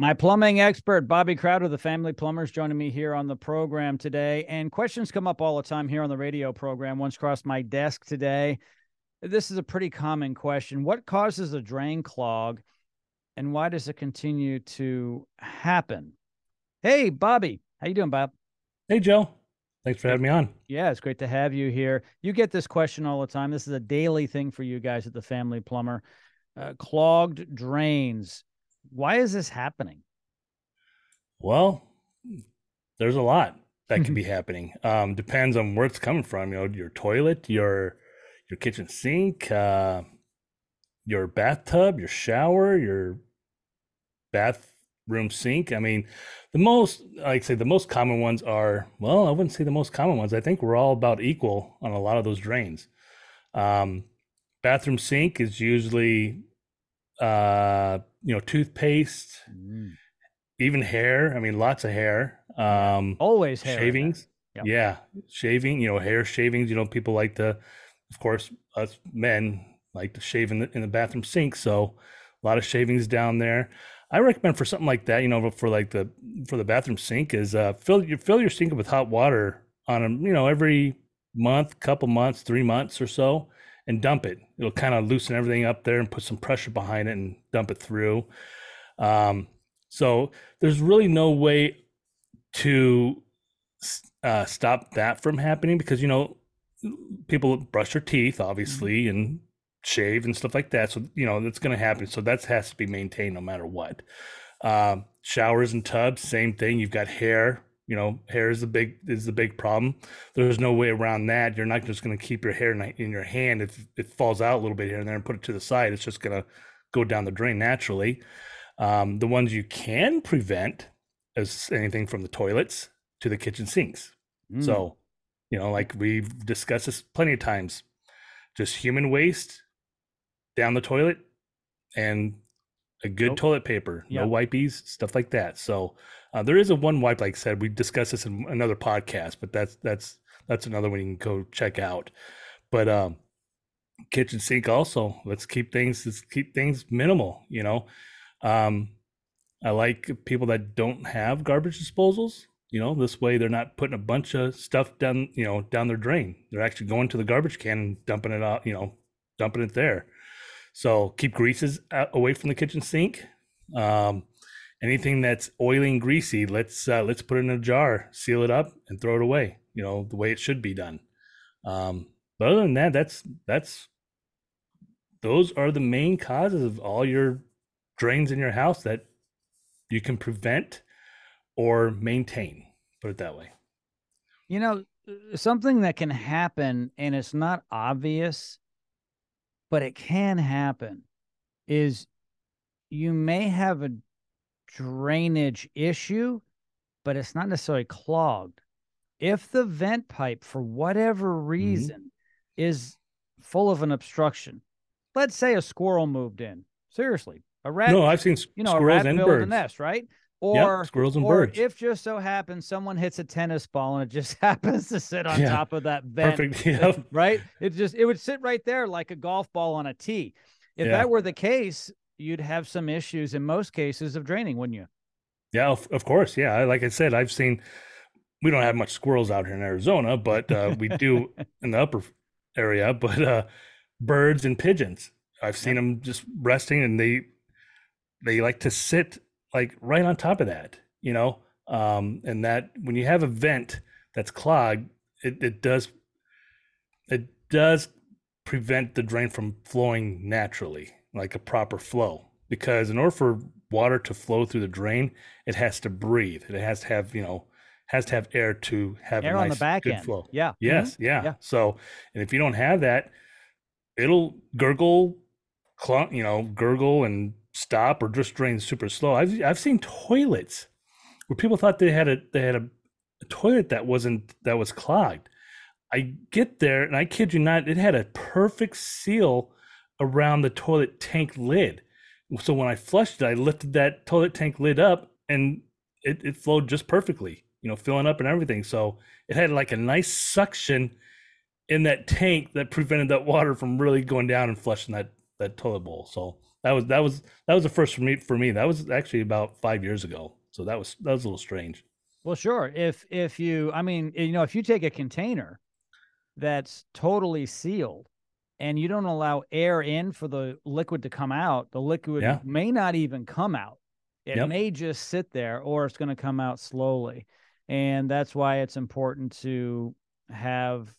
My plumbing expert, Bobby Crowder, the family plumbers, joining me here on the program today. And questions come up all the time here on the radio program. Once crossed my desk today. This is a pretty common question. What causes a drain clog and why does it continue to happen? Hey, Bobby. How you doing, Bob? Hey, Joe. Thanks for having me on. Yeah, it's great to have you here. You get this question all the time. This is a daily thing for you guys at the Family Plumber. Uh, clogged drains why is this happening? Well, there's a lot that can be happening. Um, depends on where it's coming from. You know, your toilet, your your kitchen sink, uh, your bathtub, your shower, your bathroom sink. I mean, the most, like I say, the most common ones are. Well, I wouldn't say the most common ones. I think we're all about equal on a lot of those drains. Um, bathroom sink is usually uh, you know, toothpaste, mm. even hair. I mean, lots of hair. Um, Always hair. Shavings. Yep. Yeah. Shaving, you know, hair shavings. You know, people like to, of course, us men like to shave in the, in the bathroom sink. So a lot of shavings down there. I recommend for something like that, you know, for like the for the bathroom sink is uh fill you fill your sink with hot water on a you know every month, couple months, three months or so, and dump it. It'll kind of loosen everything up there and put some pressure behind it and dump it through. Um, so there's really no way to uh, stop that from happening because you know people brush their teeth obviously mm-hmm. and shave and stuff like that. So you know that's going to happen. So that has to be maintained no matter what. Um, showers and tubs, same thing. You've got hair you know hair is the big is the big problem. There's no way around that. You're not just going to keep your hair in your hand. If it falls out a little bit here and there and put it to the side it's just going to go down the drain naturally. Um, the ones you can prevent is anything from the toilets to the kitchen sinks. Mm. so you know like we've discussed this plenty of times just human waste down the toilet and a good nope. toilet paper, yep. no wipies, stuff like that. So uh, there is a one wipe, like I said, we discussed this in another podcast, but that's that's that's another one you can go check out. But um, kitchen sink also. Let's keep things let's keep things minimal. You know, um, I like people that don't have garbage disposals. You know, this way they're not putting a bunch of stuff down you know down their drain. They're actually going to the garbage can and dumping it out. You know, dumping it there. So keep greases away from the kitchen sink. Um, anything that's oily and greasy, let's uh, let's put it in a jar, seal it up, and throw it away. You know the way it should be done. Um, but other than that, that's that's those are the main causes of all your drains in your house that you can prevent or maintain. Put it that way. You know, something that can happen and it's not obvious but it can happen is you may have a drainage issue, but it's not necessarily clogged. If the vent pipe, for whatever mm-hmm. reason, mm-hmm. is full of an obstruction, let's say a squirrel moved in. Seriously, a rat. No, I've seen you know squirrels a rat and birds. a nest, right? Or yep, squirrels and or birds. If just so happens someone hits a tennis ball and it just happens to sit on yeah. top of that vent, Perfect. Yep. right? It just it would sit right there like a golf ball on a tee. If yeah. that were the case, you'd have some issues in most cases of draining, wouldn't you? Yeah, of, of course. Yeah, like I said, I've seen. We don't have much squirrels out here in Arizona, but uh, we do in the upper area. But uh, birds and pigeons, I've seen them just resting, and they they like to sit like right on top of that, you know, um, and that when you have a vent that's clogged, it, it does it does prevent the drain from flowing naturally, like a proper flow. Because in order for water to flow through the drain, it has to breathe. It has to have, you know, has to have air to have air a nice, on the back good end. flow. Yeah. Yes. Mm-hmm. Yeah. yeah. So, and if you don't have that, it'll gurgle, clunk, you know, gurgle and stop or just drain super slow. I've I've seen toilets where people thought they had a they had a, a toilet that wasn't that was clogged. I get there and I kid you not, it had a perfect seal around the toilet tank lid. So when I flushed it, I lifted that toilet tank lid up and it, it flowed just perfectly, you know, filling up and everything. So it had like a nice suction in that tank that prevented that water from really going down and flushing that that toilet bowl. So That was that was that was the first for me for me. That was actually about five years ago. So that was that was a little strange. Well, sure. If if you, I mean, eh, you know, if you take a container that's totally sealed and you don't allow air in for the liquid to come out, the liquid Yeah. may not even come out. It Yep. may just sit there or it's going to come out slowly. And that's why it's important to have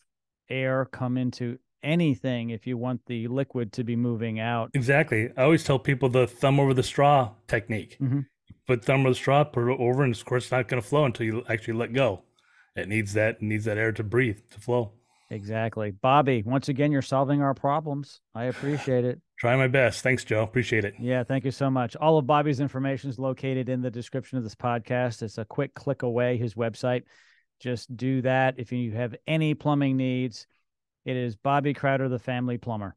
air come into anything if you want the liquid to be moving out. Exactly. I always tell people the thumb over the straw technique. Mhm. Put thumb over the straw, put it over, and of course it's not going to flow until you actually let go. It needs that it needs that air to breathe to flow. Exactly. Bobby, once again, you're solving our problems. I appreciate it. Try my best. Thanks, Joe. Appreciate it. Yeah, thank you so much. All of Bobby's information is located in the description of this podcast. It's a quick click away, his website. Just do that if you have any plumbing needs. It is Bobby Crowder, the family plumber.